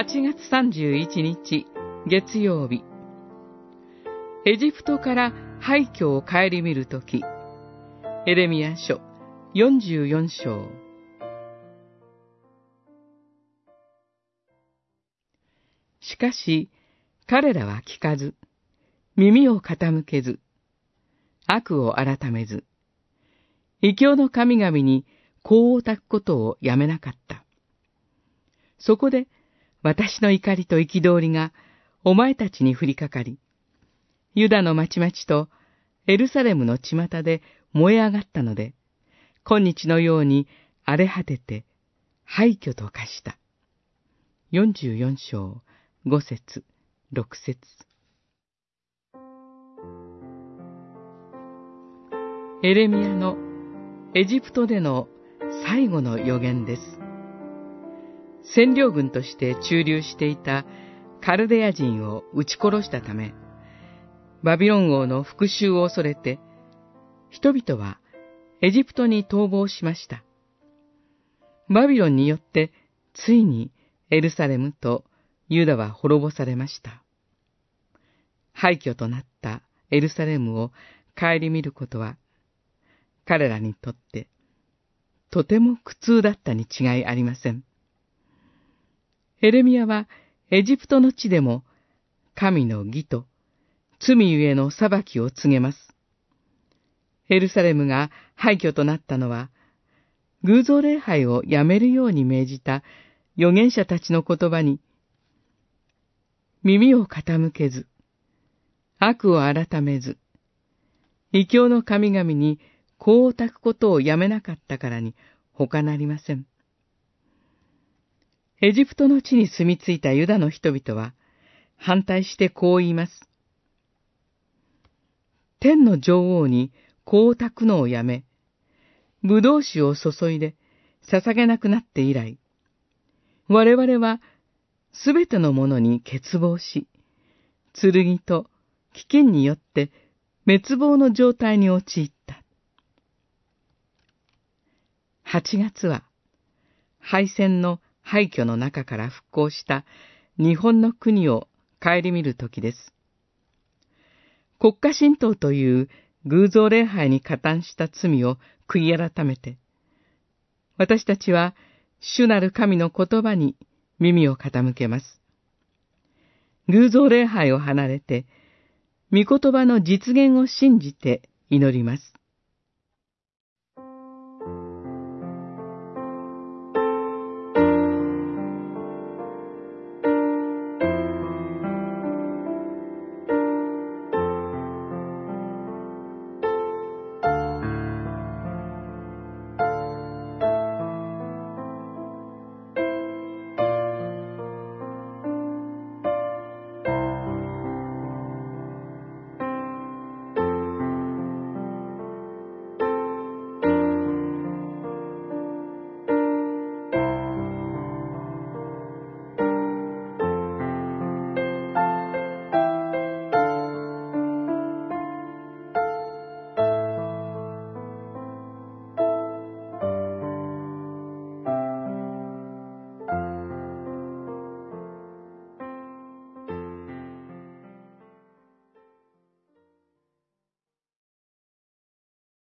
8月31日月曜日エジプトから廃墟を顧みるときエレミア書44章しかし彼らは聞かず耳を傾けず悪を改めず異教の神々に香を焚くことをやめなかった。そこで私の怒りと憤りがお前たちに降りかかり、ユダの町々とエルサレムの巷で燃え上がったので、今日のように荒れ果てて廃墟と化した。44章5節6節エレミアのエジプトでの最後の予言です。占領軍として駐留していたカルデア人を撃ち殺したため、バビロン王の復讐を恐れて、人々はエジプトに逃亡しました。バビロンによってついにエルサレムとユダは滅ぼされました。廃墟となったエルサレムを顧みることは、彼らにとってとても苦痛だったに違いありません。エレミアはエジプトの地でも神の義と罪ゆえの裁きを告げます。エルサレムが廃墟となったのは、偶像礼拝をやめるように命じた預言者たちの言葉に、耳を傾けず、悪を改めず、異教の神々にこう炊くことをやめなかったからに他なりません。エジプトの地に住み着いたユダの人々は、反対してこう言います。天の女王にこう炊くのをやめ、葡萄酒を注いで捧げなくなって以来、我々はすべてのものに欠乏し、剣と危険によって滅亡の状態に陥った。8月は、敗戦の廃墟の中から復興した日本の国を顧みる時です。国家神道という偶像礼拝に加担した罪を悔い改めて、私たちは主なる神の言葉に耳を傾けます。偶像礼拝を離れて、御言葉の実現を信じて祈ります。